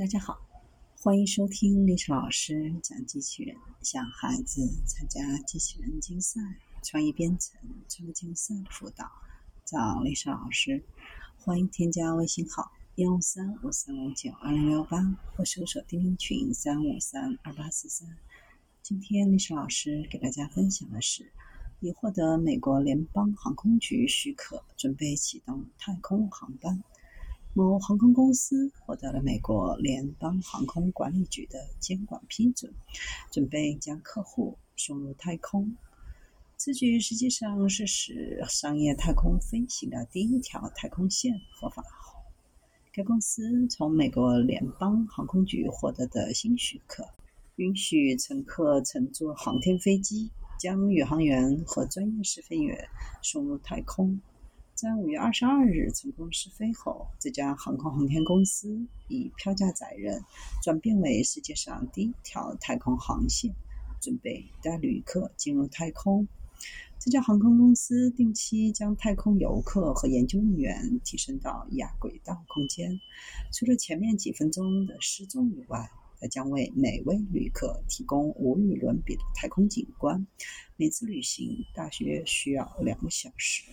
大家好，欢迎收听历史老师讲机器人，向孩子参加机器人竞赛、创意编程、创客竞赛的辅导，找历史老师。欢迎添加微信号幺三五三五九二零幺八，或搜索钉钉群三五三二八四三。今天历史老师给大家分享的是，已获得美国联邦航空局许可，准备启动太空航班。某航空公司获得了美国联邦航空管理局的监管批准，准备将客户送入太空。此举实际上是使商业太空飞行的第一条太空线合法化。该公司从美国联邦航空局获得的新许可，允许乘客乘坐航天飞机，将宇航员和专业试飞员送入太空。在五月二十二日成功试飞后，这家航空航天公司以票价载人转变为世界上第一条太空航线，准备带旅客进入太空。这家航空公司定期将太空游客和研究人员提升到亚轨道空间。除了前面几分钟的失重以外，它将为每位旅客提供无与伦比的太空景观。每次旅行大约需要两个小时。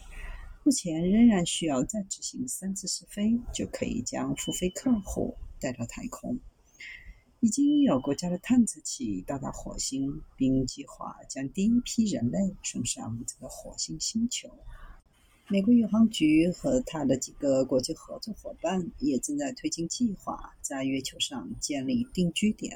目前仍然需要再执行三次试飞，就可以将付费客户带到太空。已经有国家的探测器到达火星，并计划将第一批人类送上这个火星星球。美国宇航局和他的几个国际合作伙伴也正在推进计划，在月球上建立定居点。